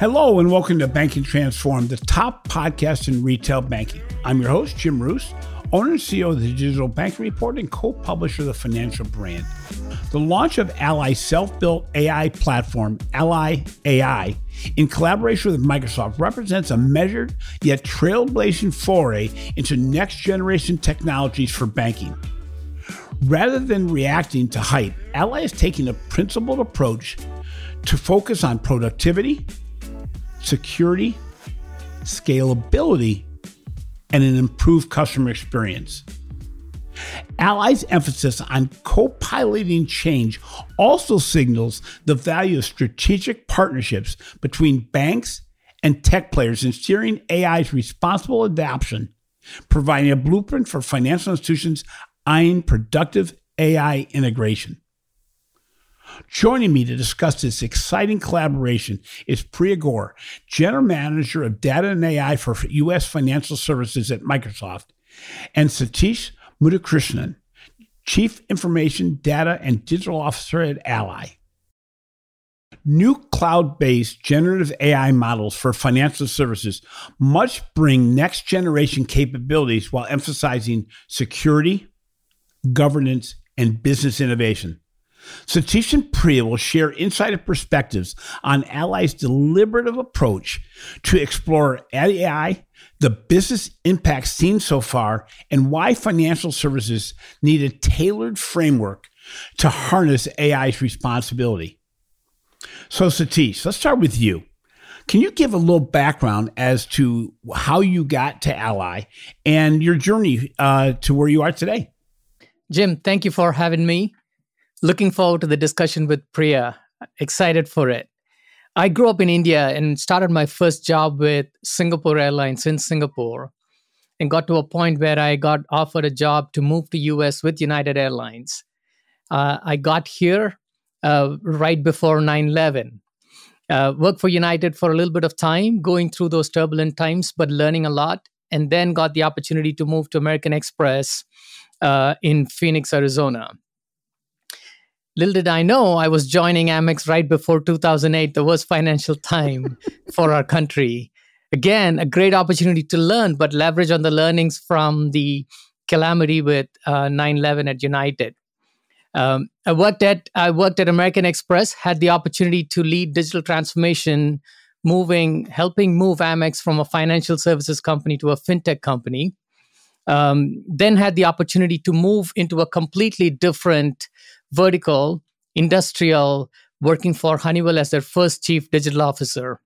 Hello and welcome to Banking Transformed, the top podcast in retail banking. I'm your host, Jim Marous, owner and CEO of the Digital Banking Report and co publisher of the Financial Brand. The launch of Ally's self built AI platform, Ally AI, in collaboration with Microsoft, represents a measured yet trailblazing foray into next generation technologies for banking. Rather than reacting to hype, Ally is taking a principled approach to focus on productivity, security, scalability, and an improved customer experience. Ally's emphasis on co piloting change also signals the value of strategic partnerships between banks and tech players in steering AI's responsible adoption, providing a blueprint for financial institutions eyeing productive AI integration. Joining me to discuss this exciting collaboration is Priya Gore, General Manager of Data and AI for U.S. Financial Services at Microsoft, and Sathish Muthukrishnan, Chief Information, Data, and Digital Officer at Ally. New cloud based generative AI models for financial services must bring next generation capabilities while emphasizing security, governance, and business innovation. Sathish and Priya will share insider perspectives on Ally's deliberative approach to explore AI, the business impact seen so far, and why financial services need a tailored framework to harness AI's responsibility. So, Sathish, let's start with you. Can you give a little background as to how you got to Ally and your journey uh, to where you are today? Jim, thank you for having me. Looking forward to the discussion with Priya. Excited for it. I grew up in India and started my first job with Singapore Airlines in Singapore and got to a point where I got offered a job to move to US with United Airlines. Uh, I got here uh, right before 9-11. Uh, worked for United for a little bit of time, going through those turbulent times, but learning a lot, and then got the opportunity to move to American Express uh, in Phoenix, Arizona. Little did I know I was joining Amex right before 2008, the worst financial time for our country. Again, a great opportunity to learn, but leverage on the learnings from the calamity with uh, 9/11 at United. Um, I worked at I worked at American Express, had the opportunity to lead digital transformation, moving, helping move Amex from a financial services company to a fintech company. Um, then had the opportunity to move into a completely different vertical, industrial, working for Honeywell as their first chief digital officer.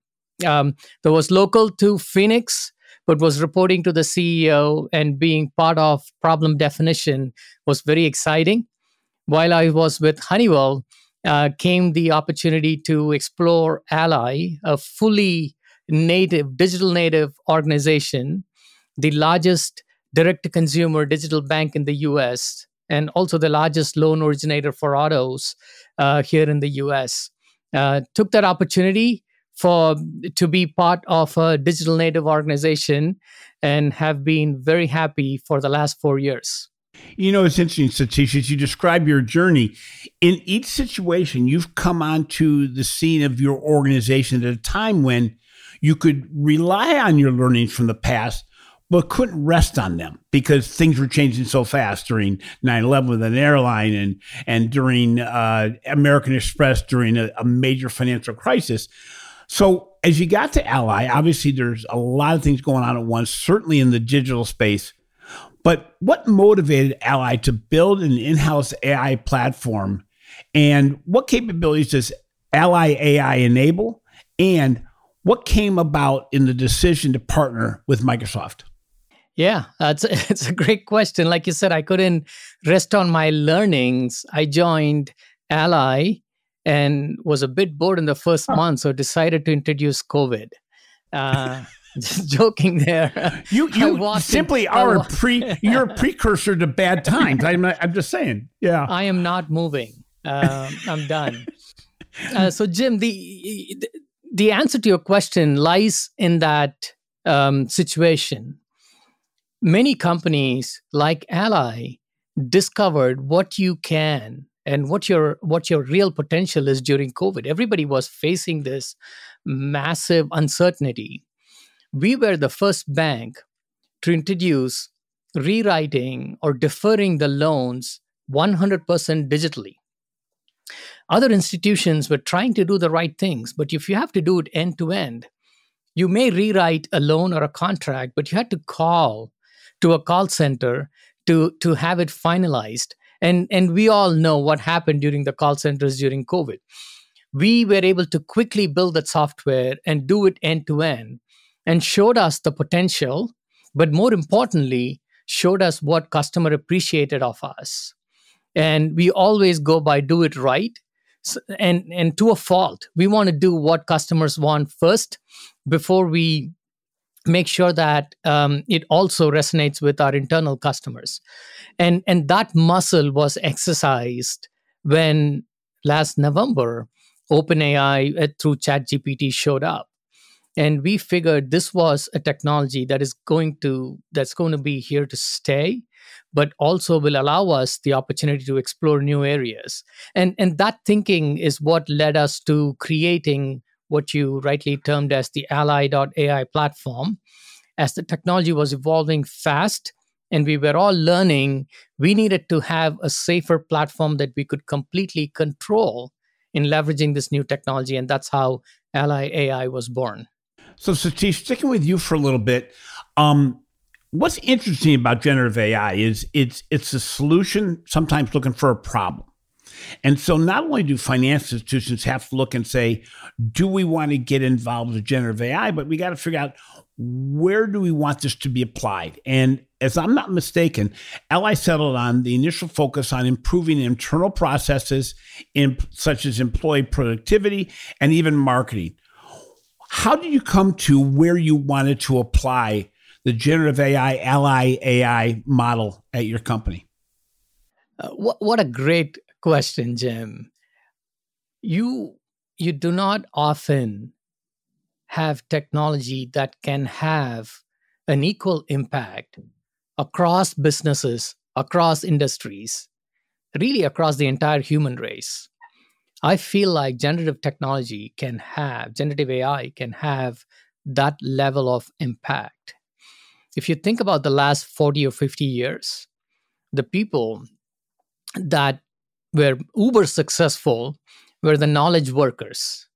Um, that was local to Phoenix, but was reporting to the CEO and being part of problem definition was very exciting. While I was with Honeywell, uh, came the opportunity to explore Ally, a fully native, digital native organization, the largest direct to consumer digital bank in the US, and also the largest loan originator for autos uh, here in the US. Uh, took that opportunity for to be part of a digital native organization and have been very happy for the last four years. You know, it's interesting, Sathish, as you describe your journey. In each situation, you've come onto the scene of your organization at a time when you could rely on your learnings from the past, but couldn't rest on them because things were changing so fast during 9-11 with an airline and, and during uh, American Express during a, a major financial crisis. So as you got to Ally, obviously there's a lot of things going on at once, certainly in the digital space. But what motivated Ally to build an in-house AI platform? And what capabilities does Ally AI enable? And what came about in the decision to partner with Microsoft? Yeah, that's it's a great question. Like you said, I couldn't rest on my learnings. I joined Ally and was a bit bored in the first huh. month, so decided to introduce COVID. Uh, just joking there. You you simply in, are a pre you're a precursor to bad times. I'm not, I'm just saying. Yeah, I am not moving. Uh, I'm done. Uh, so Jim, the the answer to your question lies in that um, situation many companies like Ally discovered what you can and what your what your real potential is during covid everybody was facing this massive uncertainty, we were the first bank to introduce rewriting or deferring the loans 100% digitally. Other institutions were trying to do the right things, but if you have to do it end to end, you may rewrite a loan or a contract, but you had to call to a call center to, to have it finalized. And, and we all know what happened during the call centers during COVID. We were able to quickly build that software and do it end to end and showed us the potential, but more importantly, showed us what customer appreciated of us. And we always go by do it right and and to a fault. We want to do what customers want first before we make sure that um, it also resonates with our internal customers. And and that muscle was exercised when last november openai uh, through chatgpt showed up. And we figured this was a technology that is going to that's going to be here to stay but also will allow us the opportunity to explore new areas. And and that thinking is what led us to creating what you rightly termed as the ally.ai platform as the technology was evolving fast and we were all learning we needed to have a safer platform that we could completely control in leveraging this new technology and that's how ally ai was born so, Sathish, sticking with you for a little bit, um, what's interesting about generative AI is it's it's a solution sometimes looking for a problem. And so not only do financial institutions have to look and say, do we want to get involved with generative AI, but we got to figure out where do we want this to be applied? And as I'm not mistaken, Ally settled on the initial focus on improving internal processes in, such as employee productivity and even marketing. How did you come to where you wanted to apply the generative AI, ally AI model at your company? Uh, what, what a great question, Jim. You you do not often have technology that can have an equal impact across businesses, across industries, really across the entire human race. I feel like generative technology can have, generative AI can have that level of impact. If you think about the last 40 or 50 years, the people that were uber successful were the knowledge workers.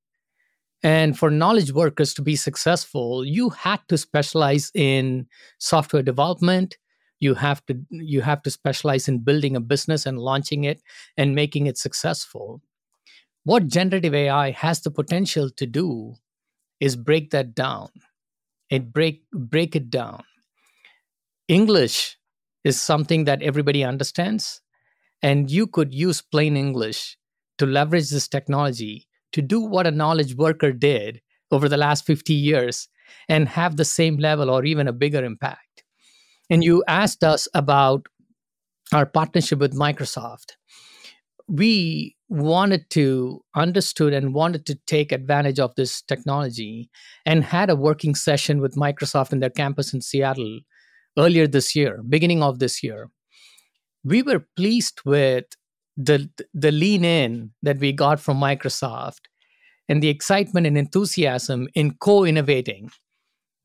And for knowledge workers to be successful, you had to specialize in software development. You have to you have to specialize in building a business and launching it and making it successful what generative AI has the potential to do is break that down. It break break it down. English is something that everybody understands, and you could use plain English to leverage this technology to do what a knowledge worker did over the last 50 years and have the same level or even a bigger impact. And you asked us about our partnership with Microsoft. We wanted to understood and wanted to take advantage of this technology and had a working session with Microsoft in their campus in Seattle earlier this year, beginning of this year. We were pleased with the the lean in that we got from Microsoft and the excitement and enthusiasm in co-innovating.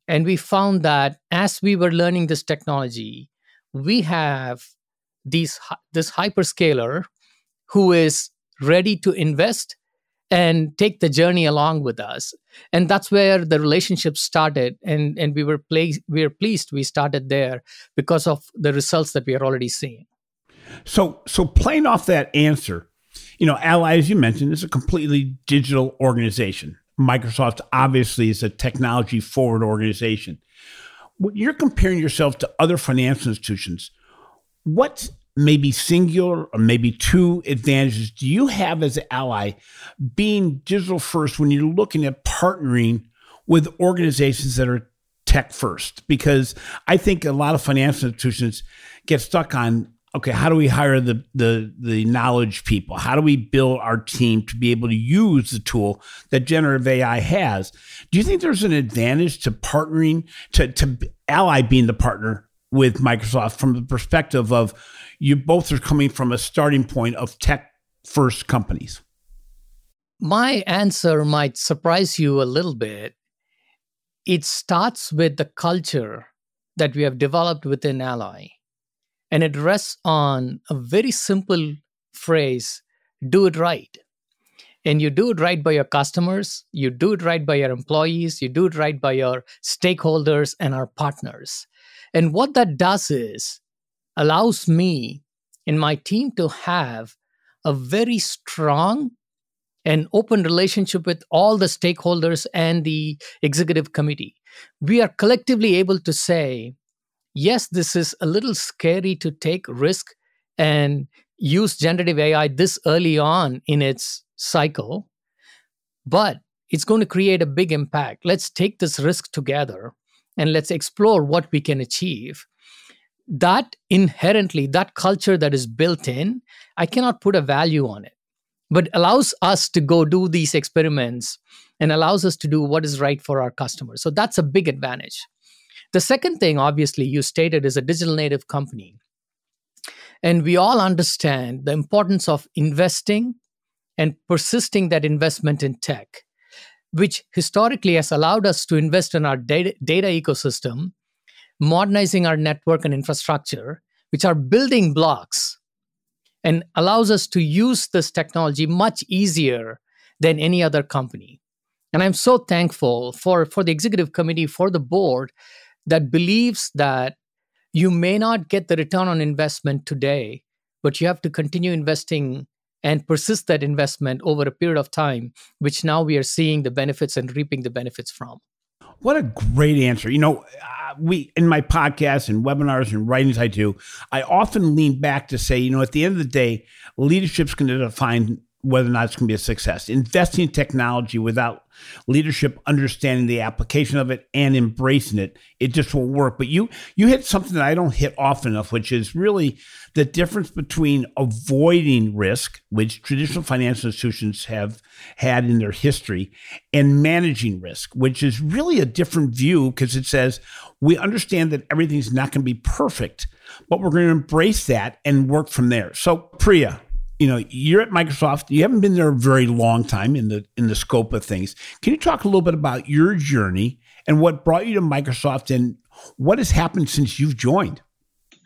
And we found that as we were learning this technology, we have these this hyperscaler who is ready to invest and take the journey along with us. And that's where the relationship started. And and we were we were pleased we started there because of the results that we are already seeing so so playing off that answer you know ally as you mentioned is a completely digital organization microsoft obviously is a technology forward organization when you're comparing yourself to other financial institutions what maybe singular or maybe two advantages do you have as an ally being digital first when you're looking at partnering with organizations that are tech first? Because I think a lot of financial institutions get stuck on okay, how do we hire the the the knowledge people? How do we build our team to be able to use the tool that generative AI has? Do you think there's an advantage to partnering to to ally being the partner with Microsoft from the perspective of you both are coming from a starting point of tech first companies. My answer might surprise you a little bit. It starts with the culture that we have developed within Ally, and it rests on a very simple phrase do it right. And you do it right by your customers, you do it right by your employees, you do it right by your stakeholders and our partners. And what that does is allows me and my team to have a very strong and open relationship with all the stakeholders and the executive committee. We are collectively able to say, yes, this is a little scary to take risk and use generative AI this early on in its cycle, but it's going to create a big impact. Let's take this risk together and let's explore what we can achieve. That inherently, that culture that is built in, I cannot put a value on it, but allows us to go do these experiments and allows us to do what is right for our customers. So that's a big advantage. The second thing, obviously, you stated is a digital native company. And we all understand the importance of investing and persisting that investment in tech, which historically has allowed us to invest in our data, data ecosystem, modernizing our network and infrastructure, which are building blocks and allows us to use this technology much easier than any other company. And I'm so thankful for, for the executive committee, for the board that believes that you may not get the return on investment today, but you have to continue investing and persist that investment over a period of time, which now we are seeing the benefits and reaping the benefits from. What a great answer. You know, uh, we in my podcasts and webinars and writings I do, I often lean back to say, you know, at the end of the day, leadership's going to define whether or not it's going to be a success. Investing in technology without leadership understanding the application of it and embracing it, it just won't work. But you you hit something that I don't hit often enough, which is really the difference between avoiding risk, which traditional financial institutions have had in their history, and managing risk, which is really a different view because it says we understand that everything's not going to be perfect, but we're going to embrace that and work from there. So, Priya, you know you're at Microsoft. You haven't been there a very long time in the in the scope of things. Can you talk a little bit about your journey and what brought you to Microsoft and what has happened since you've joined?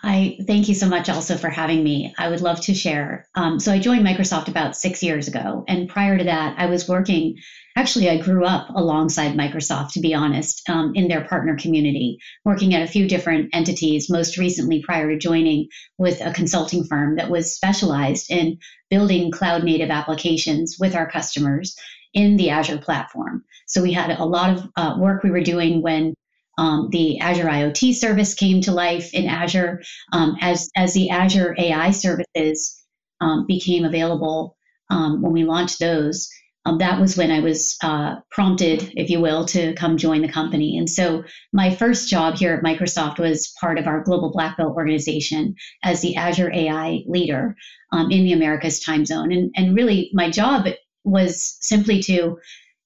I thank you so much also for having me. I would love to share. Um, so I joined Microsoft about six years ago, and prior to that, I was working actually, I grew up alongside Microsoft, to be honest, um, in their partner community, working at a few different entities, most recently prior to joining with a consulting firm that was specialized in building cloud native applications with our customers in the Azure platform. So we had a lot of uh, work we were doing when um, the Azure IoT service came to life in Azure um, as, as the Azure AI services um, became available um, when we launched those um, that was when I was uh, prompted, if you will, to come join the company. And so my first job here at Microsoft was part of our global black belt organization as the Azure AI leader um, in the Americas time zone. And, and really, my job was simply to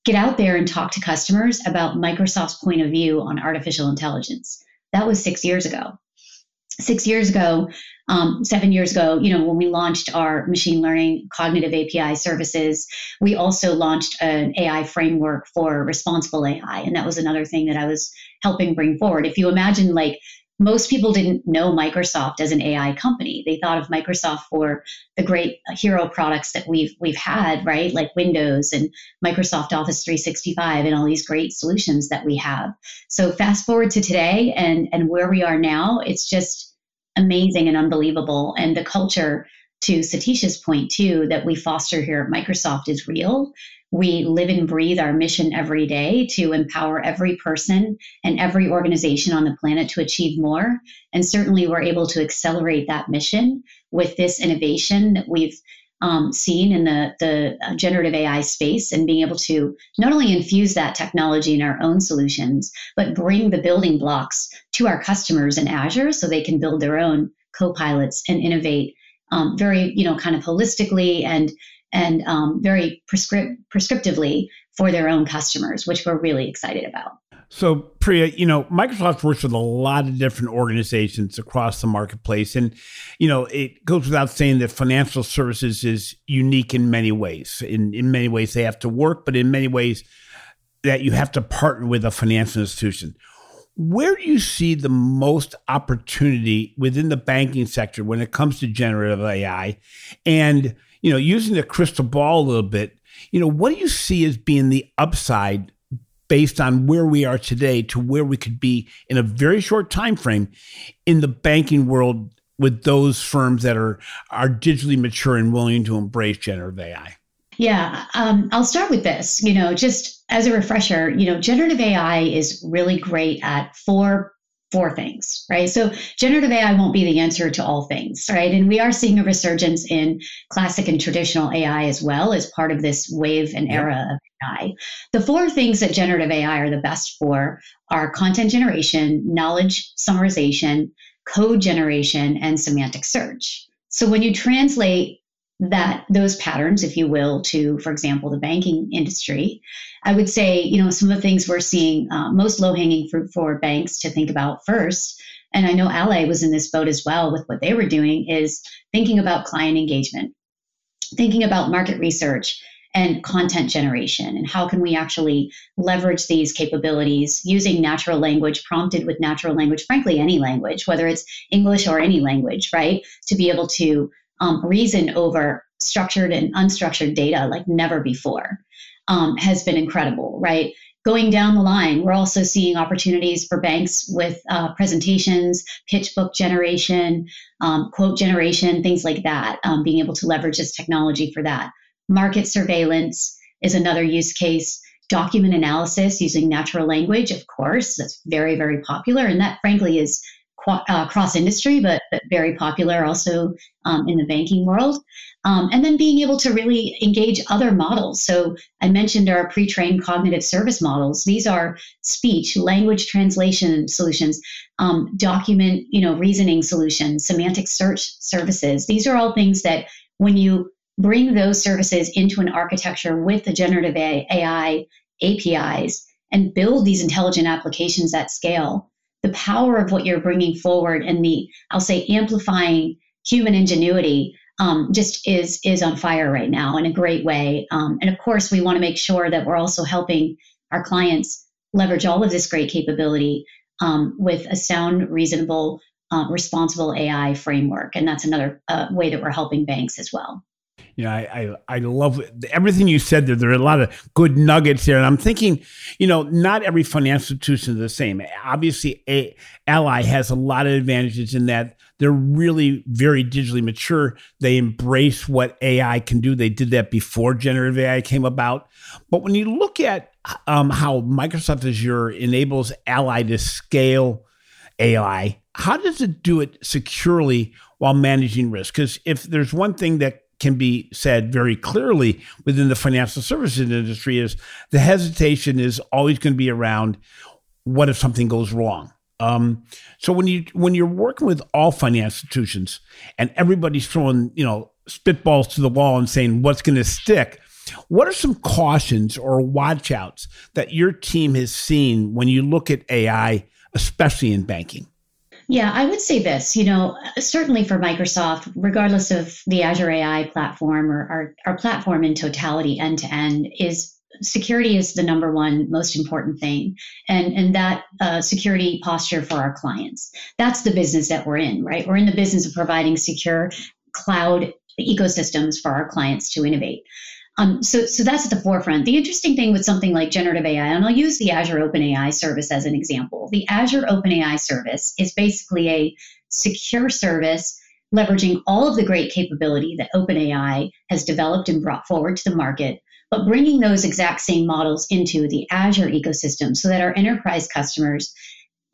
get out there and talk to customers about Microsoft's point of view on artificial intelligence. That was six years ago. Six years ago, um, seven years ago, you know, when we launched our machine learning cognitive API services, we also launched an AI framework for responsible AI. And that was another thing that I was helping bring forward. If you imagine, like, most people didn't know Microsoft as an AI company. They thought of Microsoft for the great hero products that we've we've had, right? Like Windows and Microsoft Office 365 and all these great solutions that we have. So fast forward to today and and where we are now, it's just amazing and unbelievable. And the culture, to Sathish's point too, that we foster here at Microsoft is real. We live and breathe our mission every day to empower every person and every organization on the planet to achieve more. And certainly, we're able to accelerate that mission with this innovation that we've um, seen in the, the uh, generative AI space and being able to not only infuse that technology in our own solutions, but bring the building blocks to our customers in Azure so they can build their own co-pilots and innovate um, very, you know, kind of holistically and and um, very prescript- prescriptively for their own customers, which we're really excited about. So, Priya, you know, Microsoft works with a lot of different organizations across the marketplace. And, you know, it goes without saying that financial services is unique in many ways. In, in many ways, they have to work, but in many ways, that you have to partner with a financial institution. Where do you see the most opportunity within the banking sector when it comes to generative AI? And, you know, using the crystal ball a little bit, you know, what do you see as being the upside based on where we are today to where we could be in a very short time frame in the banking world with those firms that are are digitally mature and willing to embrace generative AI? Yeah, um, I'll start with this. You know, just as a refresher, you know, generative AI is really great at four four things, right? So generative AI won't be the answer to all things, right? And we are seeing a resurgence in classic and traditional AI as well as part of this wave and era of AI. The four things that generative AI are the best for are content generation, knowledge summarization, code generation, and semantic search. So when you translate that those patterns, if you will, to, for example, the banking industry, I would say, you know, some of the things we're seeing uh, most low hanging fruit for banks to think about first, and I know Ally was in this boat as well with what they were doing, is thinking about client engagement, thinking about market research and content generation, and how can we actually leverage these capabilities using natural language, prompted with natural language, frankly, any language, whether it's English or any language, right, to be able to um, reason over structured and unstructured data like never before um, has been incredible, right? Going down the line, we're also seeing opportunities for banks with uh, presentations, pitch book generation, um, quote generation, things like that, um, being able to leverage this technology for that. Market surveillance is another use case. Document analysis using natural language, of course, that's very, very popular. And that, frankly, is uh, cross industry, but, but very popular also um, in the banking world. Um, and then being able to really engage other models. So I mentioned our pre-trained cognitive service models. These are speech, language translation solutions, um, document, you know, reasoning solutions, semantic search services. These are all things that when you bring those services into an architecture with the generative AI APIs and build these intelligent applications at scale, the power of what you're bringing forward and the I'll say amplifying human ingenuity um, just is is on fire right now in a great way. Um, and of course, we want to make sure that we're also helping our clients leverage all of this great capability um, with a sound, reasonable, uh, responsible AI framework. And that's another uh, way that we're helping banks as well you know, I, I, I love everything you said there. There are a lot of good nuggets there. And I'm thinking, you know, not every financial institution is the same. Obviously, a, Ally has a lot of advantages in that they're really very digitally mature. They embrace what AI can do. They did that before generative AI came about. But when you look at um, how Microsoft Azure enables Ally to scale AI, how does it do it securely while managing risk? Because if there's one thing that can be said very clearly within the financial services industry is the hesitation is always going to be around what if something goes wrong? Um, so when you when you're working with all financial institutions and everybody's throwing you know spitballs to the wall and saying what's going to stick what are some cautions or watchouts that your team has seen when you look at ai especially in banking yeah, I would say this, you know, certainly for Microsoft, regardless of the Azure AI platform or our, our platform in totality end to end, is security is the number one most important thing. And and that uh, security posture for our clients. That's the business that we're in right? We're in the business of providing secure cloud ecosystems for our clients to innovate um, so, so that's at the forefront. The interesting thing with something like generative AI, and I'll use the Azure OpenAI service as an example. The Azure OpenAI service is basically a secure service leveraging all of the great capability that OpenAI has developed and brought forward to the market, but bringing those exact same models into the Azure ecosystem so that our enterprise customers,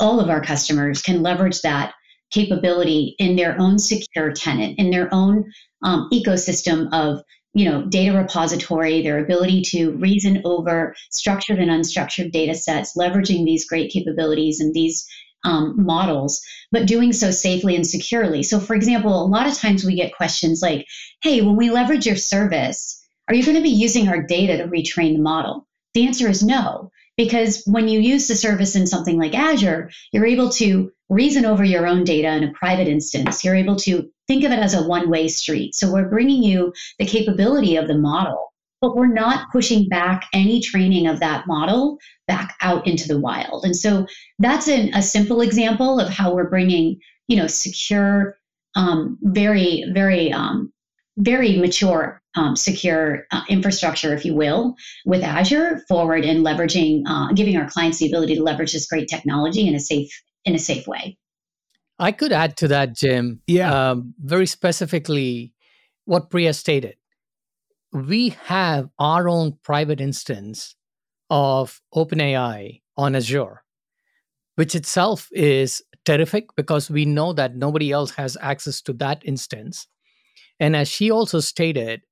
all of our customers, can leverage that capability in their own secure tenant, in their own um, ecosystem of you know data repository their ability to reason over structured and unstructured data sets leveraging these great capabilities and these um, models but doing so safely and securely. So for example a lot of times we get questions like hey when we leverage your service are you going to be using our data to retrain the model? The answer is no Because when you use the service in something like Azure, you're able to reason over your own data in a private instance. You're able to think of it as a one way street. So we're bringing you the capability of the model, but we're not pushing back any training of that model back out into the wild. And so that's an, a simple example of how we're bringing, you know, secure, um, very, very, um, very mature um, secure uh, infrastructure, if you will, with Azure forward and leveraging, uh, giving our clients the ability to leverage this great technology in a safe in a safe way. I could add to that, Jim. Yeah. Um, very specifically, what Priya stated. We have our own private instance of OpenAI on Azure, which itself is terrific because we know that nobody else has access to that instance. And as she also stated,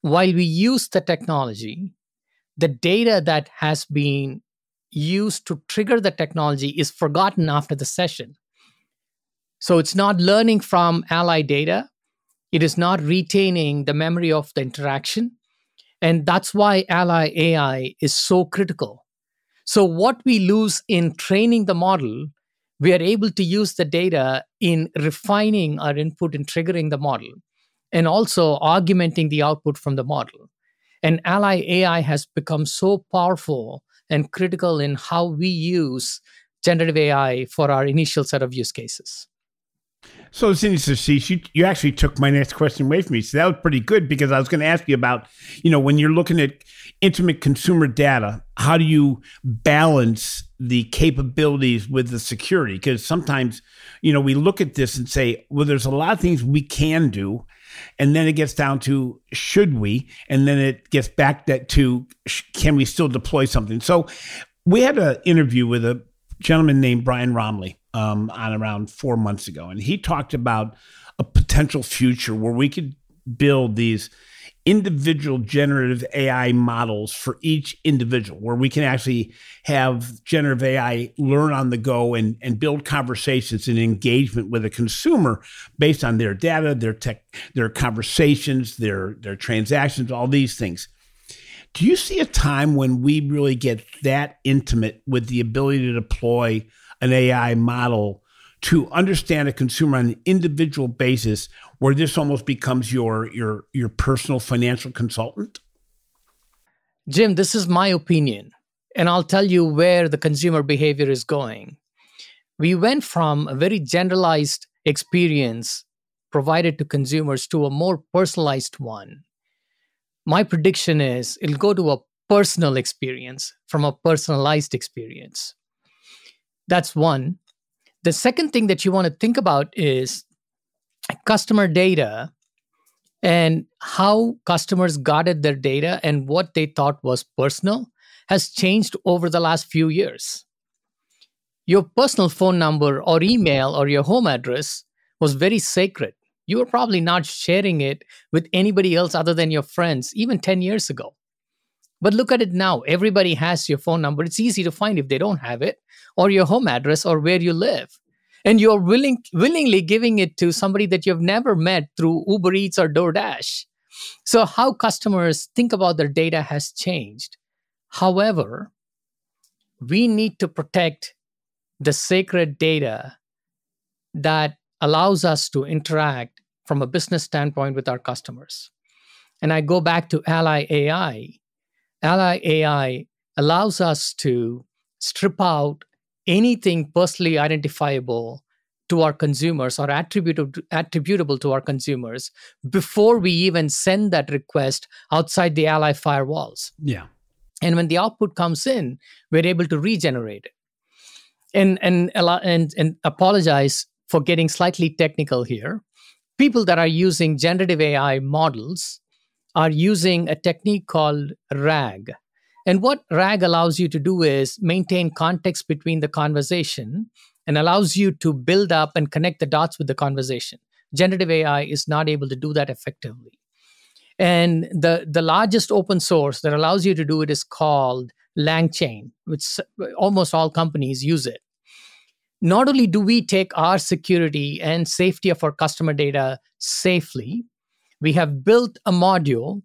while we use the technology, the data that has been used to trigger the technology is forgotten after the session. So it's not learning from ally data, it is not retaining the memory of the interaction. And that's why ally AI is so critical. So, what we lose in training the model, we are able to use the data in refining our input and triggering the model and also augmenting the output from the model. And Ally AI has become so powerful and critical in how we use generative AI for our initial set of use cases. So, interesting, see, you, you actually took my next question away from me. So that was pretty good because I was going to ask you about, you know, when you're looking at intimate consumer data, how do you balance the capabilities with the security? Because sometimes, you know, we look at this and say, well, there's a lot of things we can do, and then it gets down to should we? And then it gets back that to can we still deploy something? So we had an interview with a gentleman named brian Roemmele um, on around four months ago. And he talked about a potential future where we could build these individual generative AI models for each individual, where we can actually have generative AI learn on the go and, and build conversations and engagement with a consumer based on their data, their tech, their conversations, their their transactions, all these things. Do you see a time when we really get that intimate with the ability to deploy an AI model to understand a consumer on an individual basis where this almost becomes your your your personal financial consultant? Jim, this is my opinion, and I'll tell you where the consumer behavior is going. We went from a very generalized experience provided to consumers to a more personalized one. My prediction is it'll go to a personal experience from a personalized experience. That's one. The second thing that you want to think about is customer data and how customers guarded their data and what they thought was personal has changed over the last few years. Your personal phone number or email or your home address was very sacred. You were probably not sharing it with anybody else other than your friends, even 10 years ago. But look at it now. Everybody has your phone number. It's easy to find if they don't have it, or your home address, or where you live and you're willing willingly giving it to somebody that you've never met through Uber Eats or DoorDash. So how customers think about their data has changed. However, we need to protect the sacred data that allows us to interact from a business standpoint with our customers. And I go back to Ally AI. Ally AI allows us to strip out anything personally identifiable to our consumers or attributable, attributable to our consumers before we even send that request outside the ally firewalls. Yeah. And when the output comes in, we're able to regenerate it. And and and and apologize for getting slightly technical here. People that are using generative AI models are using a technique called RAG, and what RAG allows you to do is maintain context between the conversation and allows you to build up and connect the dots with the conversation. Generative AI is not able to do that effectively. And the, the largest open source that allows you to do it is called LangChain, which almost all companies use it. Not only do we take our security and safety of our customer data safely, we have built a module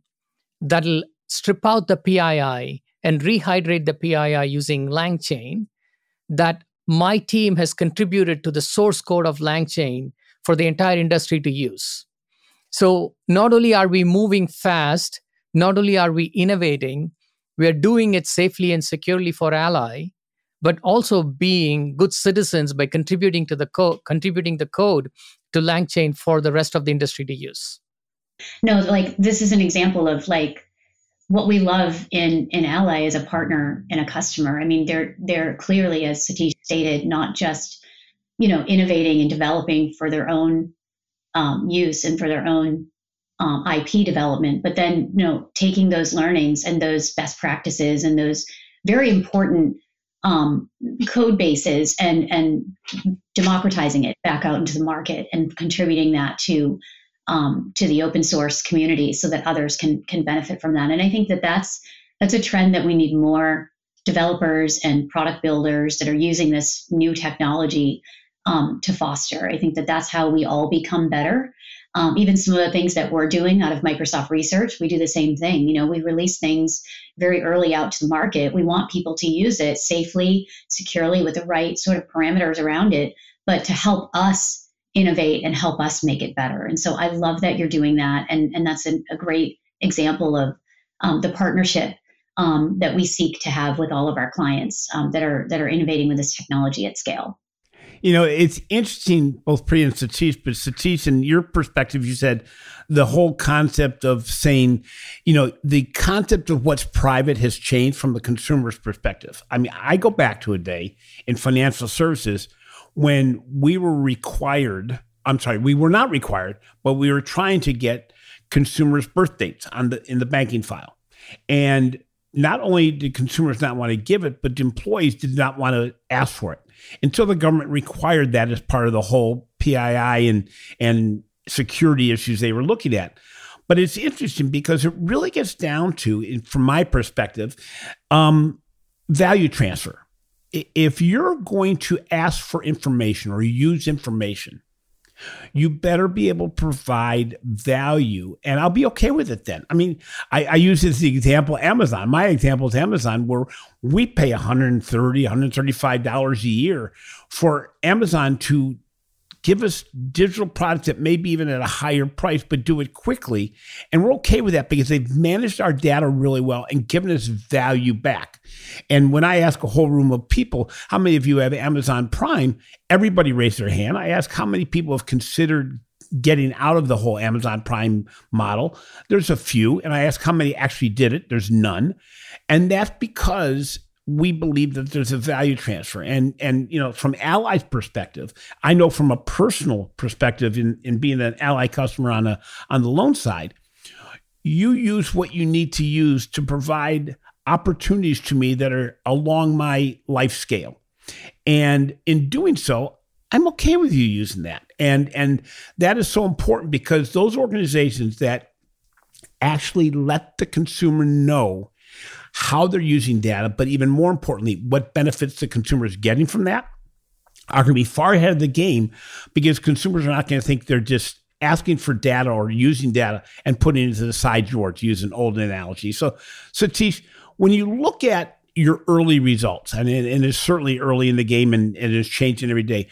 that'll strip out the PII and rehydrate the PII using LangChain that my team has contributed to the source code of LangChain for the entire industry to use. So not only are we moving fast, not only are we innovating, we are doing it safely and securely for Ally, but also being good citizens by contributing to the code, contributing the code to LangChain for the rest of the industry to use. No, like this is an example of like what we love in in Ally as a partner and a customer. I mean, they're they're clearly, as Sathish stated, not just you know innovating and developing for their own um, use and for their own um, IP development, but then you know taking those learnings and those best practices and those very important um, code bases and and democratizing it back out into the market and contributing that to um, to the open source community so that others can can benefit from that. And I think that that's that's a trend that we need more developers and product builders that are using this new technology um, to foster. I think that that's how we all become better. Um, even some of the things that we're doing out of Microsoft Research, we do the same thing. You know, we release things very early out to the market. We want people to use it safely, securely, with the right sort of parameters around it, but to help us innovate and help us make it better. And so I love that you're doing that. And, and that's a, a great example of um, the partnership um, that we seek to have with all of our clients um, that are that are innovating with this technology at scale. You know, it's interesting, both Priya and Sathish, but Sathish, in your perspective, you said the whole concept of saying, you know, the concept of what's private has changed from the consumer's perspective. I mean, I go back to a day in financial services when we were required, I'm sorry, we were not required, but we were trying to get consumers' birth dates on the in the banking file. And not only did consumers not want to give it, but employees did not want to ask for it until the government required that as part of the whole PII and and security issues they were looking at. But it's interesting because it really gets down to, from my perspective, um, value transfer if you're going to ask for information or use information, you better be able to provide value and i'll be okay with it then. I mean i, I use this example amazon. My example is amazon where we pay $130, 135 dollars a year for amazon to give us digital products that maybe even at a higher price, but do it quickly. And we're okay with that because they've managed our data really well and given us value back. And when I ask a whole room of people, how many of you have Amazon Prime? Everybody raised their hand. I ask how many people have considered getting out of the whole Amazon Prime model. There's a few. And I ask how many actually did it. There's none. And that's because we believe that there's a value transfer. And and you know, from Ally's perspective, I know from a personal perspective in, in being an Ally customer on a on the loan side, you use what you need to use to provide opportunities to me that are along my life scale. And in doing so, I'm okay with you using that. And and that is so important because those organizations that actually let the consumer know how they're using data, but even more importantly, what benefits the consumer is getting from that are going to be far ahead of the game because consumers are not going to think they're just asking for data or using data and putting it into the side drawer to use an old analogy. So, Sathish, when you look at your early results, and it's certainly early in the game and, and it's changing every day,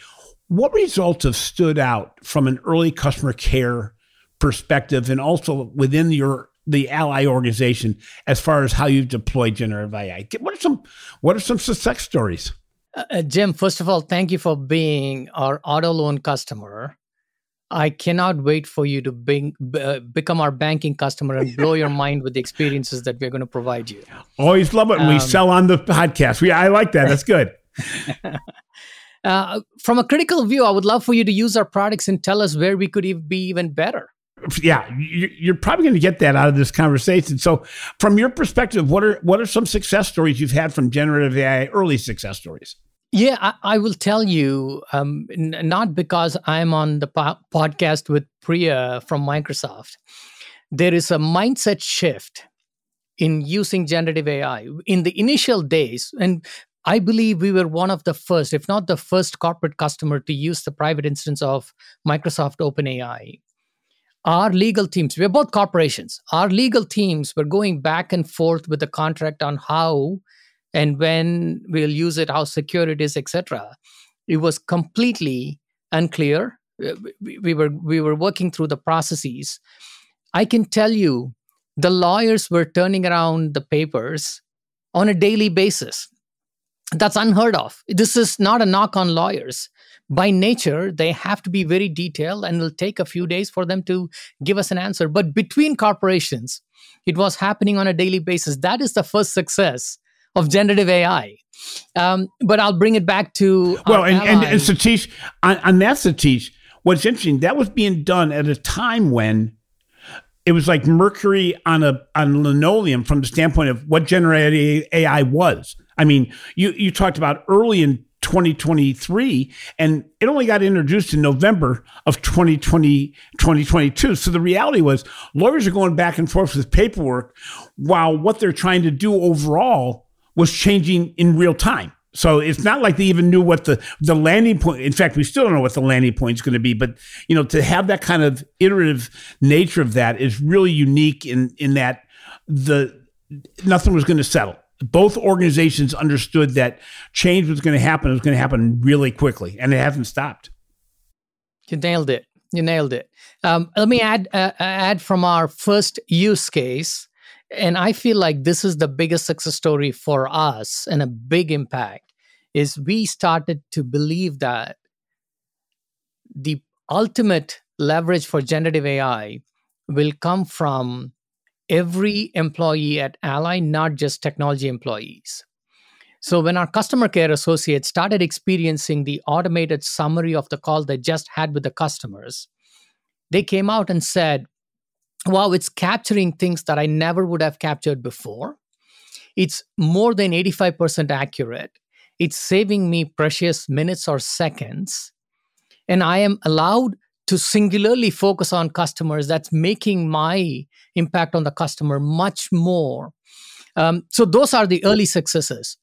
what results have stood out from an early customer care perspective and also within your the ally organization as far as how you've deployed generative AI. What are some what are some success stories? Uh, uh, Jim, first of all, thank you for being our auto loan customer. I cannot wait for you to uh, become our banking customer and blow your mind with the experiences that we're going to provide you. Always love it when um, we sell on the podcast. We, I like that. That's good. uh, from a critical view, I would love for you to use our products and tell us where we could be even better yeah, you're probably going to get that out of this conversation. So, from your perspective, what are what are some success stories you've had from generative AI? Early success stories. Yeah, I, I will tell you. Um, n- not because I'm on the po- podcast with Priya from Microsoft. There is a mindset shift in using generative AI in the initial days, and I believe we were one of the first, if not the first, corporate customer to use the private instance of Microsoft OpenAI our legal teams, we're both corporations, our legal teams were going back and forth with the contract on how and when we'll use it, how secure it is, etc. It was completely unclear. Uh, we were we were working through the processes. I can tell you, the lawyers were turning around the papers on a daily basis. That's unheard of. This is not a knock on lawyers by nature, they have to be very detailed and it'll take a few days for them to give us an answer. But between corporations, it was happening on a daily basis. That is the first success of generative AI. Um, but I'll bring it back to well, and, and, and, Sathish, on, on that Sathish, what's interesting that was being done at a time when it was like mercury on a on linoleum from the standpoint of what generative AI was. I mean, you you talked about early in 2023 and it only got introduced in November of 2020 2022 so the reality was lawyers are going back and forth with paperwork while what they're trying to do overall was changing in real time. So it's not like they even knew what the the landing point in fact we still don't know what the landing point is going to be but you know to have that kind of iterative nature of that is really unique in in that the nothing was going to settle both organizations understood that change was going to happen. It was going to happen really quickly, and it hasn't stopped. You nailed it. You nailed it. Um, let me add uh, add from our first use case, and I feel like this is the biggest success story for us and a big impact. Is we started to believe that the ultimate leverage for generative AI will come from every employee at Ally, not just technology employees. So when our customer care associates started experiencing the automated summary of the call they just had with the customers, they came out and said, wow, it's capturing things that I never would have captured before. It's more than 85% accurate. It's saving me precious minutes or seconds. And I am allowed to singularly focus on customers that's making my impact on the customer much more. Um, so those are the early successes.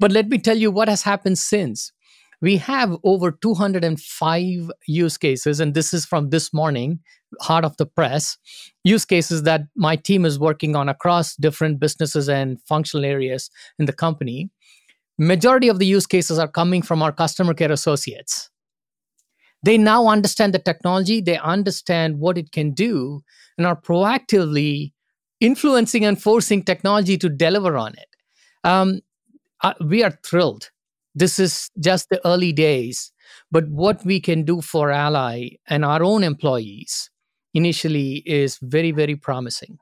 But let me tell you what has happened since. We have over 205 use cases and this is from this morning heart of the press use cases that my team is working on across different businesses and functional areas in the company. Majority of the use cases are coming from our customer care associates they now understand the technology, they understand what it can do, and are proactively influencing and forcing technology to deliver on it. Um, uh, we are thrilled. This is just the early days, but what we can do for Ally and our own employees initially is very, very promising.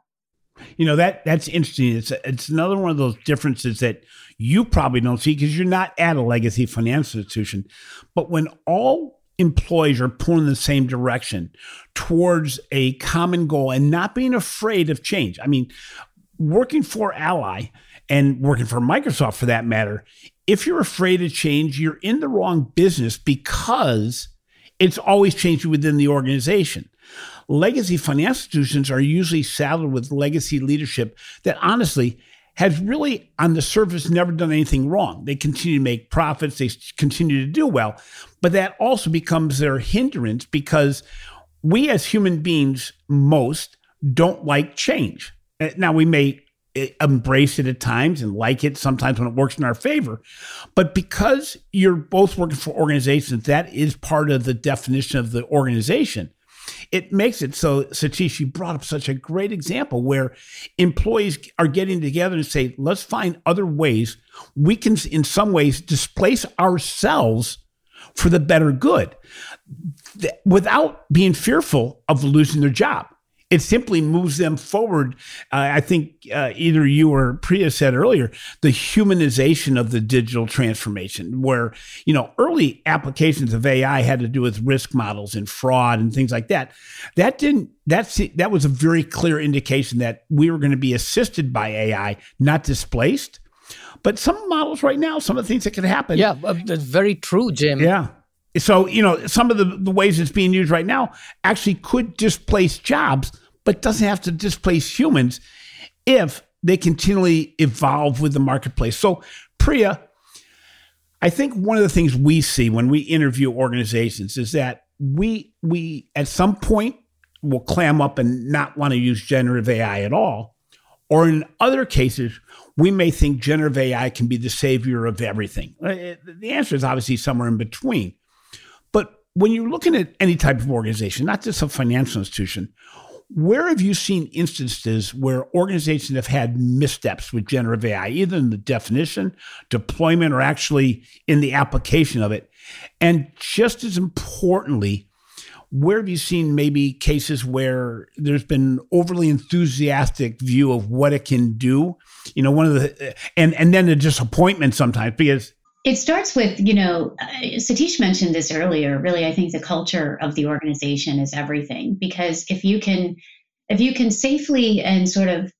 You know that that's interesting. It's it's another one of those differences that you probably don't see because you're not at a legacy financial institution. But when all employees are pulling in the same direction towards a common goal and not being afraid of change. I mean, working for Ally and working for Microsoft for that matter, if you're afraid of change, you're in the wrong business because it's always changing within the organization. Legacy financial institutions are usually saddled with legacy leadership that honestly has really, on the surface, never done anything wrong. They continue to make profits, they continue to do well. But that also becomes their hindrance because we as human beings, most don't like change. Uh, now, we may uh, embrace it at times and like it sometimes when it works in our favor. But because you're both working for organizations, that is part of the definition of the organization it makes it so Sathish, you brought up such a great example where employees are getting together and say, let's find other ways we can, in some ways, displace ourselves for the better good. Without being fearful of losing their job it simply moves them forward. Uh, I think uh, either you or Priya said earlier the humanization of the digital transformation, where you know early applications of AI had to do with risk models and fraud and things like that. That didn't. That's that was a very clear indication that we were going to be assisted by AI, not displaced. But some models right now, some of the things that can happen. Yeah, uh, that's very true, Jim. Yeah. So, you know, some of the, the ways it's being used right now actually could displace jobs, but doesn't have to displace humans if they continually evolve with the marketplace. So, Priya, I think one of the things we see when we interview organizations is that we we at some point will clam up and not want to use generative AI at all. Or in other cases, we may think generative AI can be the savior of everything. Uh, the answer is obviously somewhere in between. But when you're looking at any type of organization, not just a financial institution, where have you seen instances where organizations have had missteps with generative AI, either in the definition, deployment, or actually in the application of it? And just as importantly, where have you seen maybe cases where there's been overly enthusiastic view of what it can do? You know, one of the and and then the disappointment sometimes because it starts with you know uh, sathish mentioned this earlier really i think the culture of the organization is everything because if you can if you can safely and sort of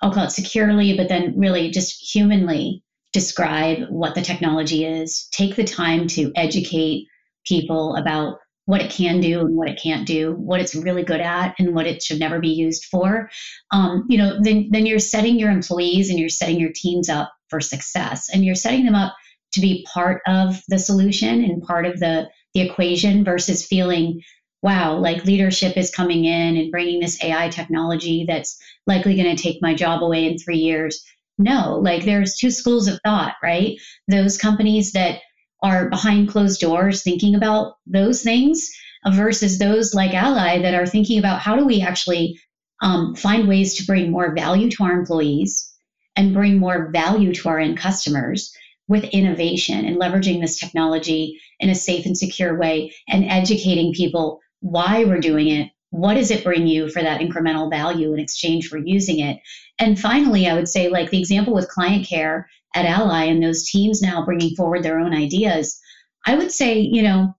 i'll call it securely but then really just humanly describe what the technology is take the time to educate people about what it can do and what it can't do, what it's really good at and what it should never be used for, um, you know, then, then you're setting your employees and you're setting your teams up for success and you're setting them up to be part of the solution and part of the, the equation versus feeling, wow, like leadership is coming in and bringing this AI technology that's likely going to take my job away in three years. No, like there's two schools of thought, right? Those companies that are behind closed doors thinking about those things versus those like Ally that are thinking about how do we actually um, find ways to bring more value to our employees and bring more value to our end customers with innovation and leveraging this technology in a safe and secure way and educating people why we're doing it. What does it bring you for that incremental value in exchange for using it? And finally, I would say, like the example with client care at Ally and those teams now bringing forward their own ideas, I would say, you know,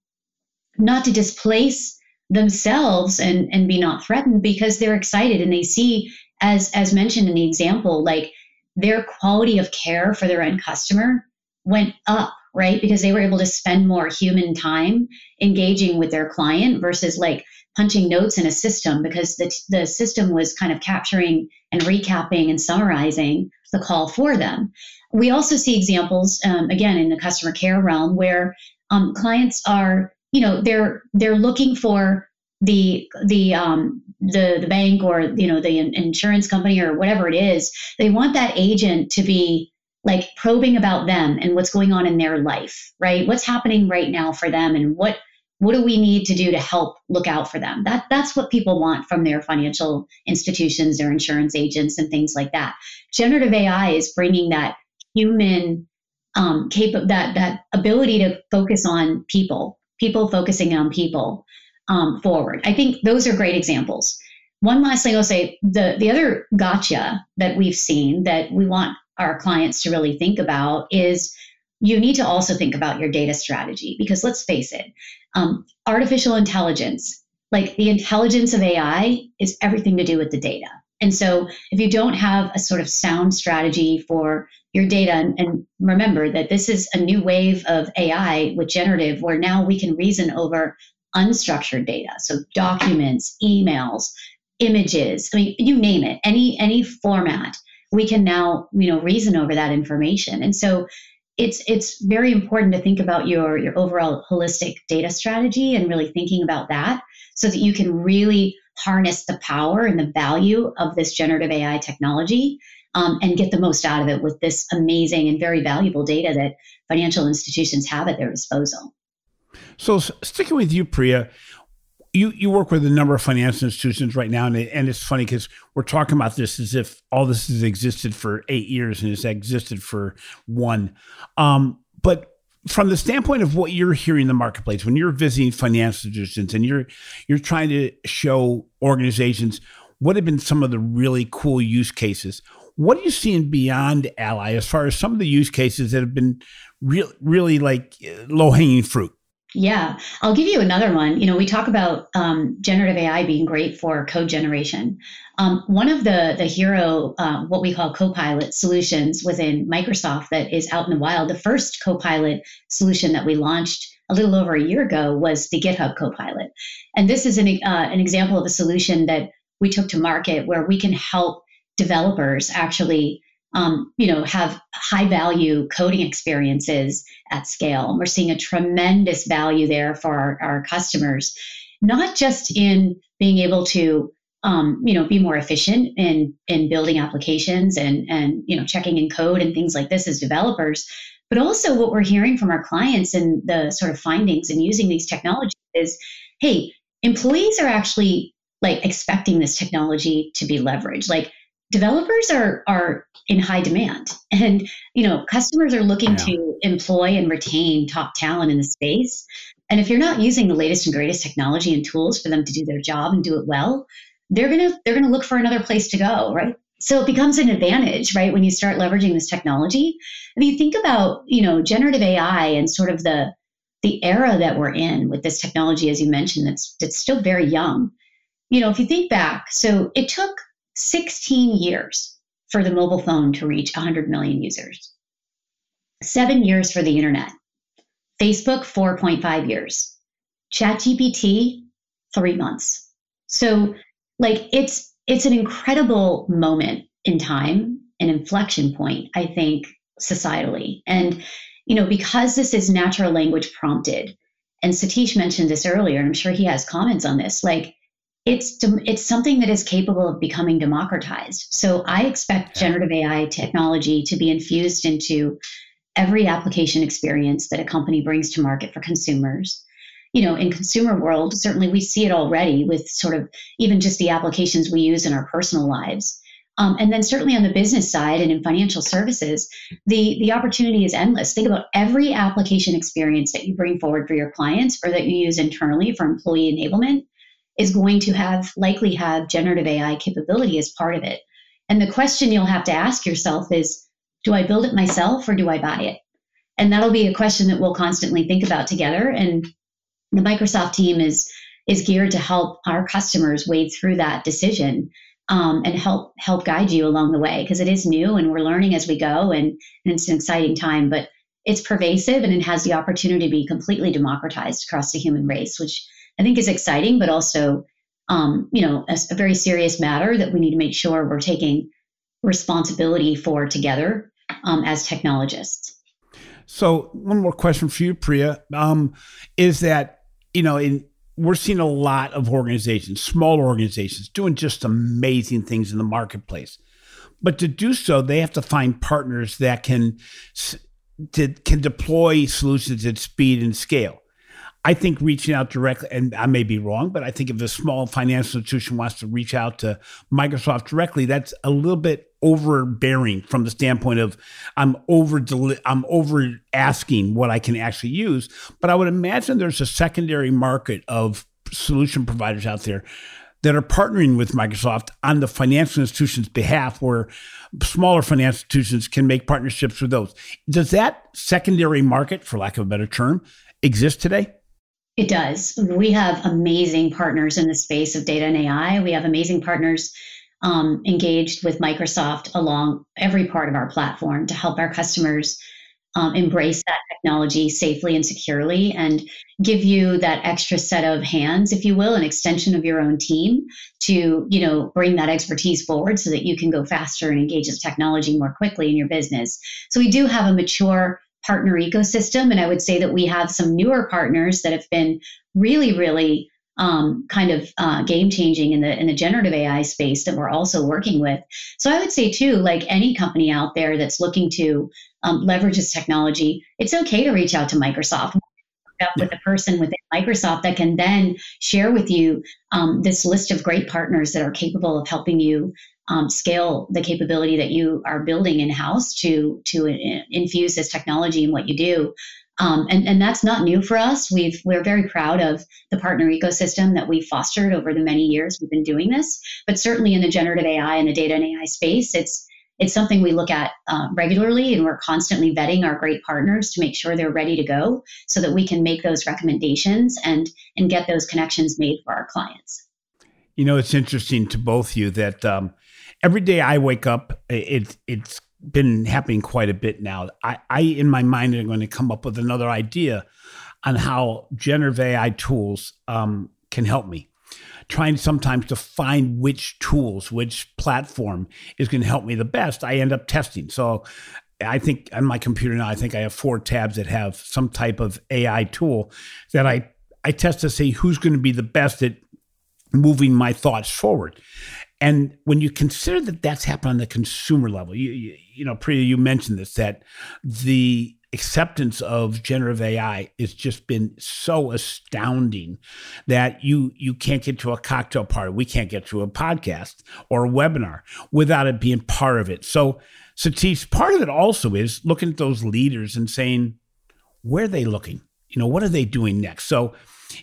not to displace themselves and, and be not threatened because they're excited and they see, as, as mentioned in the example, like their quality of care for their end customer went up, right? Because they were able to spend more human time engaging with their client versus like punching notes in a system because the, the system was kind of capturing and recapping and summarizing the call for them. We also see examples, um, again, in the customer care realm where um, clients are, you know, they're they're looking for the the um, the the bank or you know the insurance company or whatever it is. They want that agent to be like probing about them and what's going on in their life, right? What's happening right now for them and what what do we need to do to help look out for them? That that's what people want from their financial institutions, their insurance agents and things like that. Generative AI is bringing that human um, cap- that that ability to focus on people, people focusing on people um, forward. I think those are great examples. One last thing I'll say: the the other gotcha that we've seen that we want our clients to really think about is you need to also think about your data strategy because let's face it, um, artificial intelligence, like the intelligence of AI, is everything to do with the data. And so, if you don't have a sort of sound strategy for your data, and, and, remember that this is a new wave of AI with generative, where now we can reason over unstructured data, so documents, emails, images. I mean, you name it, any any format we can now you know reason over that information and so it's it's very important to think about your your overall holistic data strategy and really thinking about that so that you can really harness the power and the value of this generative AI technology um, and get the most out of it with this amazing and very valuable data that financial institutions have at their disposal. So, sticking with you, Priya, you you work with a number of financial institutions right now, and, it, and it's funny because we're talking about this as if all this has existed for eight years and has existed for one. Um, but from the standpoint of what you're hearing in the marketplace, when you're visiting financial institutions and you're you're trying to show organizations what have been some of the really cool use cases, what are you seeing beyond Ally as far as some of the use cases that have been really really like low hanging fruit? Yeah, I'll give you another one. You know, we talk about um, generative AI being great for code generation. Um, one of the the hero, uh, what we call Copilot solutions within Microsoft that is out in the wild. The first Copilot solution that we launched a little over a year ago was the GitHub Copilot, and this is an uh, an example of a solution that we took to market where we can help developers actually um, you know, have high value coding experiences at scale. We're seeing a tremendous value there for our, our customers, not just in being able to um, you know be more efficient in in building applications and and you know checking in code and things like this as developers but also what we're hearing from our clients and the sort of findings and using these technologies is hey employees are actually like expecting this technology to be leveraged like developers are are in high demand. And you know customers are looking yeah. to employ and retain top talent in the space. And if you're not using the latest and greatest technology and tools for them to do their job and do it well they're going to they're going to look for another place to go right? So it becomes an advantage right when you start leveraging this technology. If you think about you know generative ai and sort of the the era that we're in with this technology as you mentioned that's that's still very young. You know if you think back so it took 16 years for the mobile phone to reach 100 million users, seven years for the internet, Facebook, 4.5 years, ChatGPT, three months. So, like, it's it's an incredible moment in time, an inflection point, I think, societally. And, you know, because this is natural language prompted, and Sathish mentioned this earlier, and I'm sure he has comments on this, like, it's it's something that is capable of becoming democratized. So I expect generative AI technology to be infused into every application experience that a company brings to market for consumers. You know, in consumer world, certainly we see it already with sort of even just the applications we use in our personal lives. Um, and then certainly on the business side and in financial services, the the opportunity is endless. Think about every application experience that you bring forward for your clients or that you use internally for employee enablement is going to have likely have generative AI capability as part of it. And the question you'll have to ask yourself is do I build it myself or do I buy it? And that'll be a question that we'll constantly think about together. And the Microsoft team is is geared to help our customers wade through that decision um, and help help guide you along the way because it is new and we're learning as we go and, and it's an exciting time. But it's pervasive and it has the opportunity to be completely democratized across the human race, which I think is exciting, but also, um, you know, a, a very serious matter that we need to make sure we're taking responsibility for together um, as technologists. So, one more question for you, Priya, um, is that you know, in we're seeing a lot of organizations, small organizations, doing just amazing things in the marketplace. But to do so, they have to find partners that can to, can deploy solutions at speed and scale. I think reaching out directly, and I may be wrong, but I think if a small financial institution wants to reach out to Microsoft directly, that's a little bit overbearing from the standpoint of I'm over I'm over asking what I can actually use. But I would imagine there's a secondary market of solution providers out there that are partnering with Microsoft on the financial institution's behalf, where smaller financial institutions can make partnerships with those. Does that secondary market, for lack of a better term, exist today? It does. We have amazing partners in the space of data and AI. We have amazing partners um, engaged with Microsoft along every part of our platform to help our customers um, embrace that technology safely and securely and give you that extra set of hands if you will an extension of your own team to you know bring that expertise forward so that you can go faster and engage this technology more quickly in your business so we do have a mature partner ecosystem. And I would say that we have some newer partners that have been really, really um, kind of uh, game changing in the in the generative AI space that we're also working with. So I would say too, like any company out there that's looking to um, leverage this technology, it's okay to reach out to Microsoft up with a person within Microsoft that can then share with you um, this list of great partners that are capable of helping you um, scale the capability that you are building in house to to infuse this technology in what you do. Um, and, and that's not new for us. We've we're very proud of the partner ecosystem that we've fostered over the many years we've been doing this. But certainly in the generative AI and the data and AI space, it's it's something we look at uh, regularly, and we're constantly vetting our great partners to make sure they're ready to go, so that we can make those recommendations and and get those connections made for our clients. You know, it's interesting to both you that um, every day I wake up, it, it's been happening quite a bit now. I, I, in my mind, am going to come up with another idea on how generative AI tools um, can help me. Trying sometimes to find which tools, which platform is going to help me the best, I end up testing. So I think on my computer now, I think I have four tabs that have some type of AI tool that I I test to see who's going to be the best at moving my thoughts forward. And when you consider that that's happened on the consumer level, you, you, you know, Priya, you mentioned this, that the acceptance of generative AI has just been so astounding that you you can't get to a cocktail party. We can't get to a podcast or a webinar without it being part of it. So Sathish, part of it also is looking at those leaders and saying, where are they looking? You know, what are they doing next? So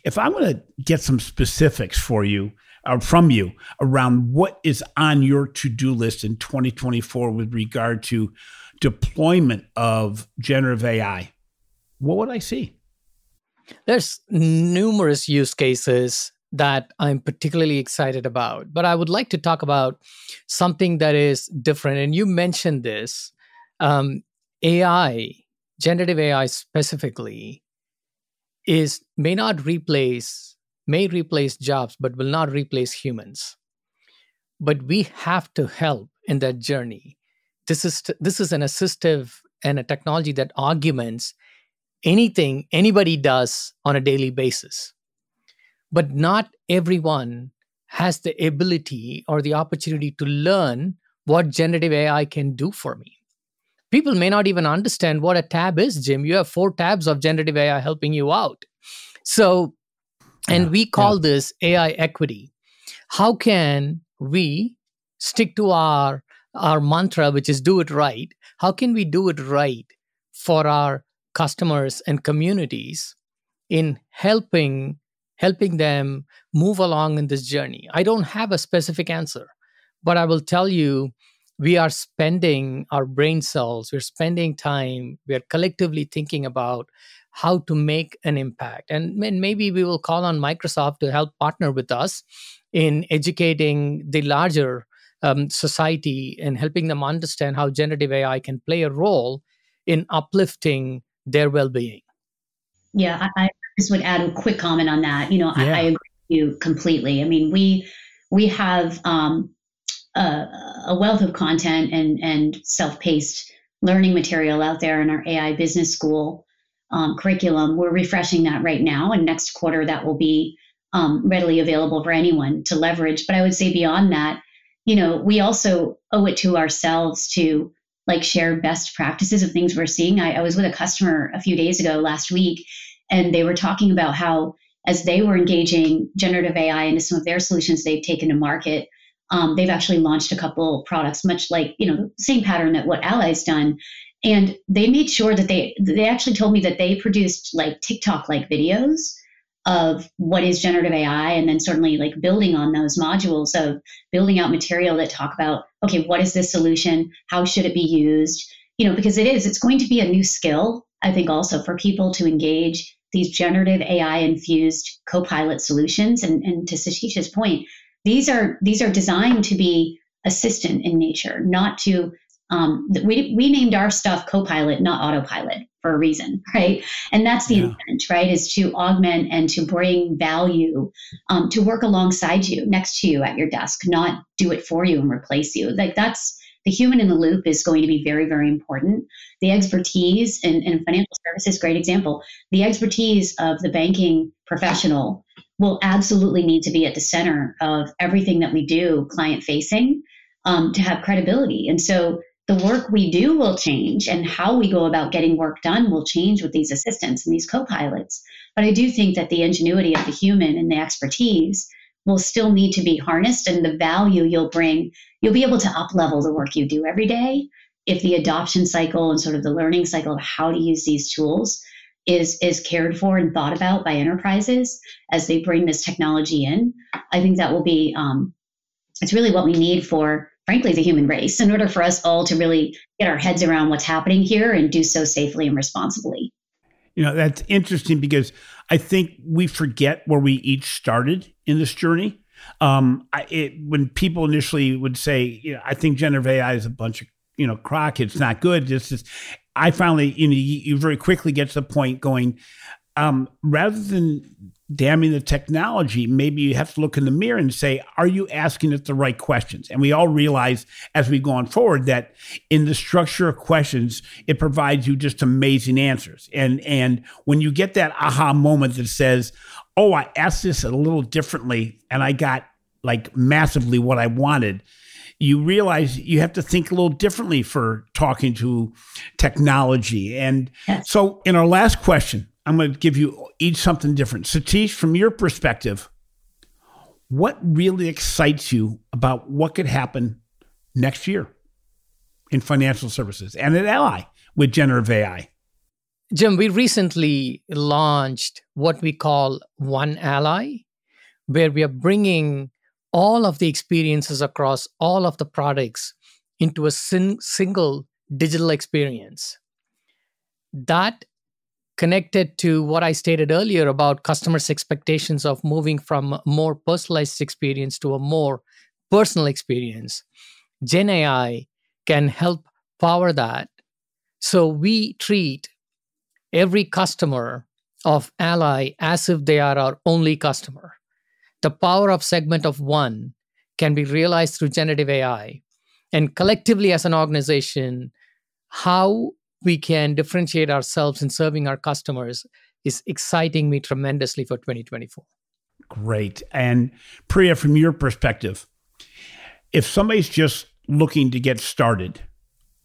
if I'm going to get some specifics for you, uh, from you around what is on your to-do list in 2024 with regard to deployment of generative AI, what would I see? There's numerous use cases that I'm particularly excited about, but I would like to talk about something that is different. And you mentioned this um, AI, generative AI specifically, is may not replace may replace jobs but will not replace humans. But we have to help in that journey. This is this is an assistive and a technology that augments anything anybody does on a daily basis. But not everyone has the ability or the opportunity to learn what generative ai can do for me. People may not even understand what a tab is jim. You have four tabs of generative ai helping you out. So and yeah, we call yeah. this ai equity. How can we stick to our our mantra which is do it right? How can we do it right for our customers and communities in helping helping them move along in this journey? I don't have a specific answer but i will tell you we are spending our brain cells we're spending time we're collectively thinking about how to make an impact. And, and maybe we will call on microsoft to help partner with us in educating the larger um, society and helping them understand how generative ai can play a role in uplifting their well-being. Yeah i, I just would add a quick comment on that. You know yeah. I, I, agree with you completely. I mean we we have um, a, a wealth of content and and self-paced learning material out there in our ai business school um, curriculum. We're refreshing that right now and next quarter that will be um, readily available for anyone to leverage. But i would say beyond that you know we also owe it to ourselves to like share best practices of things we're seeing. I, I was with a customer a few days ago last week and they were talking about how as they were engaging generative ai into some of their solutions they've taken to market um, they've actually launched a couple products, much like you know the same pattern that what Ally's done, and they made sure that they they actually told me that they produced like TikTok like videos of what is generative AI, and then certainly like building on those modules of building out material that talk about okay, what is this solution? How should it be used? You know, because it is it's going to be a new skill. I think also for people to engage these generative AI infused co-pilot solutions, and, and to Sathish's point, these are these are designed to be assistant in nature, not to um, we, we named our stuff copilot, not autopilot for a reason, right? And that's the yeah. intent, right? Is to augment and to bring value, um, to work alongside you, next to you at your desk, not do it for you and replace you. Like that's the human in the loop is going to be very, very important. The expertise in, in financial services, great example. The expertise of the banking professional will absolutely need to be at the center of everything that we do client facing um, to have credibility. And so the work we do will change and how we go about getting work done will change with these assistants and these co-pilots. But I do think that the ingenuity of the human and the expertise will still need to be harnessed and the value you'll bring, you'll be able to up level the work you do every day if the adoption cycle and sort of the learning cycle of how to use these tools is is cared for and thought about by enterprises as they bring this technology in. I think that will be um, it's really what we need for frankly the human race in order for us all to really get our heads around what's happening here and do so safely and responsibly. You know, that's interesting because I think we forget where we each started in this journey. Um, I, it, when people initially would say, you know, I think generative AI is a bunch of, you know, crock, it's not good. This is, I finally, you know, you, you very quickly get to the point going, um, rather than damning the technology, maybe you have to look in the mirror and say, are you asking it the right questions? And we all realize as we go on forward that in the structure of questions, it provides you just amazing answers. And and when you get that aha moment that says, oh, I asked this a little differently and I got like massively what I wanted, you realize you have to think a little differently for talking to technology. And yes. so, in our last question, I'm going to give you each something different. Sathish, from your perspective, what really excites you about what could happen next year in financial services and at Ally with generative AI? Jim, we recently launched what we call One Ally, where we are bringing all of the experiences across all of the products into a sin- single digital experience. That connected to what I stated earlier about customers' expectations of moving from more personalized experience to a more personal experience. Gen AI can help power that. So we treat every customer of Ally as if they are our only customer. The power of segment of one can be realized through generative AI. And collectively, as an organization, how we can differentiate ourselves in serving our customers is exciting me tremendously for 2024. Great. And Priya, from your perspective, if somebody's just looking to get started,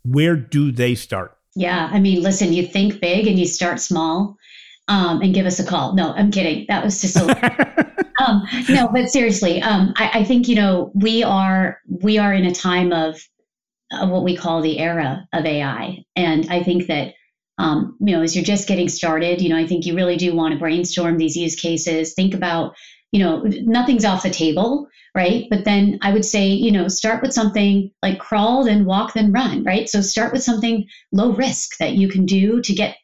where do they start? Yeah, I mean, listen, you think big and you start small, um, and give us a call. No, I'm kidding. That was just a. um, no, but seriously, um, I, I, think you know we are we are in a time of, of what we call the era of AI, and I think that um, you know as you're just getting started, you know, I think you really do want to brainstorm these use cases. Think about you know nothing's off the table right? But then i would say you know start with something like crawl then walk then run right? So start with something low risk that you can do to get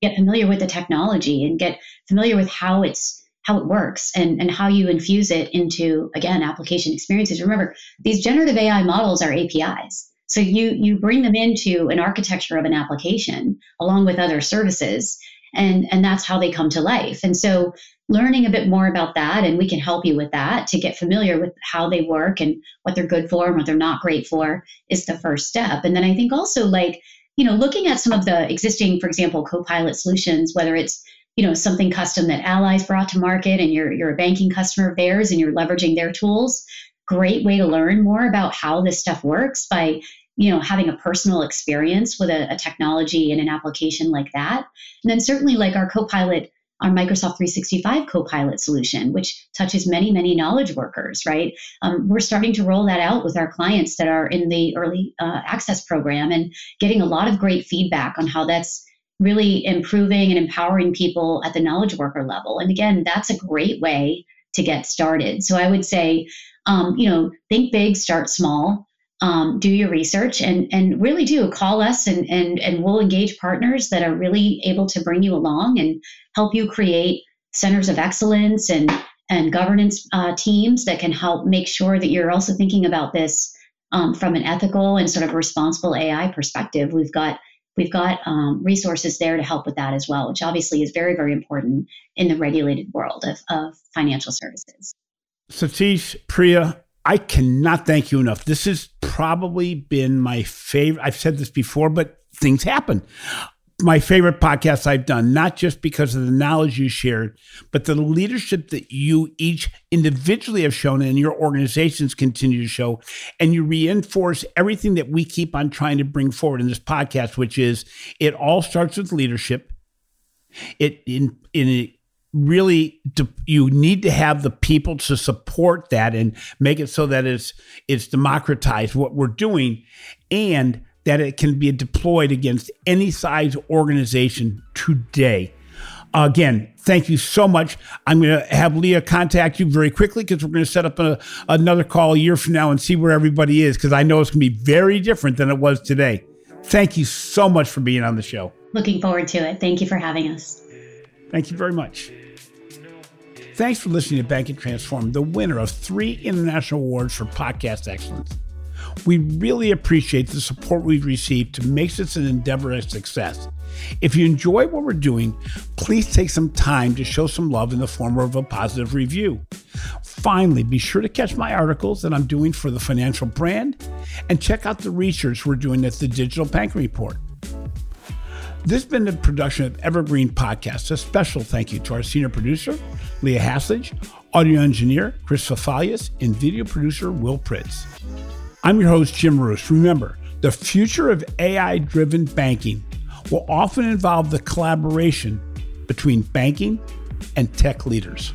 get familiar with the technology and get familiar with how it's how it works and, and how you infuse it into again application experiences. Remember these generative ai models are apis so you you bring them into an architecture of an application along with other services and and that's how they come to life. And so learning a bit more about that and we can help you with that to get familiar with how they work and what they're good for and what they're not great for is the first step. And then i think also like you know looking at some of the existing for example copilot solutions whether it's you know something custom that Ally's brought to market and you're you're a banking customer of theirs and you're leveraging their tools great way to learn more about how this stuff works by you know having a personal experience with a, a technology and an application like that and then certainly like our copilot our Microsoft 365 Copilot solution, which touches many, many knowledge workers, right? Um, we're starting to roll that out with our clients that are in the early uh, access program and getting a lot of great feedback on how that's really improving and empowering people at the knowledge worker level. And again, that's a great way to get started. So I would say, um, you know, think big, start small um, do your research and and really do call us and and and we'll engage partners that are really able to bring you along and help you create centers of excellence and and governance uh, teams that can help make sure that you're also thinking about this um, from an ethical and sort of responsible AI perspective. We've got we've got um, resources there to help with that as well, which obviously is very very important in the regulated world of, of financial services. Sathish Priya, I cannot thank you enough. This has probably been my favorite. I've said this before, but things happen. My favorite podcast I've done, not just because of the knowledge you shared, but the leadership that you each individually have shown and your organizations continue to show. And you reinforce everything that we keep on trying to bring forward in this podcast, which is it all starts with leadership. It in in really you need to have the people to support that and make it so that it's it's democratized what we're doing and that it can be deployed against any size organization today. Again thank you so much. I'm going to have leah contact you very quickly because we're going to set up a, another call a year from now and see where everybody is because i know it's going to be very different than it was today. Thank you so much for being on the show. Looking forward to it. Thank you for having us Thank you very much. Thanks for listening to Banking Transformed, the winner of three international awards for podcast excellence. We really appreciate the support we've received to make this an endeavor a success. If you enjoy what we're doing, please take some time to show some love in the form of a positive review. Finally, be sure to catch my articles that I'm doing for the financial brand and check out the research we're doing at the Digital Bank Report. This has been a production of Evergreen Podcast. A special thank you to our senior producer, Leah Haslage, audio engineer Chris Fafalius, and video producer Will Pritz. I'm your host, Jim Marous. Remember, the future of AI driven banking will often involve the collaboration between banking and tech leaders.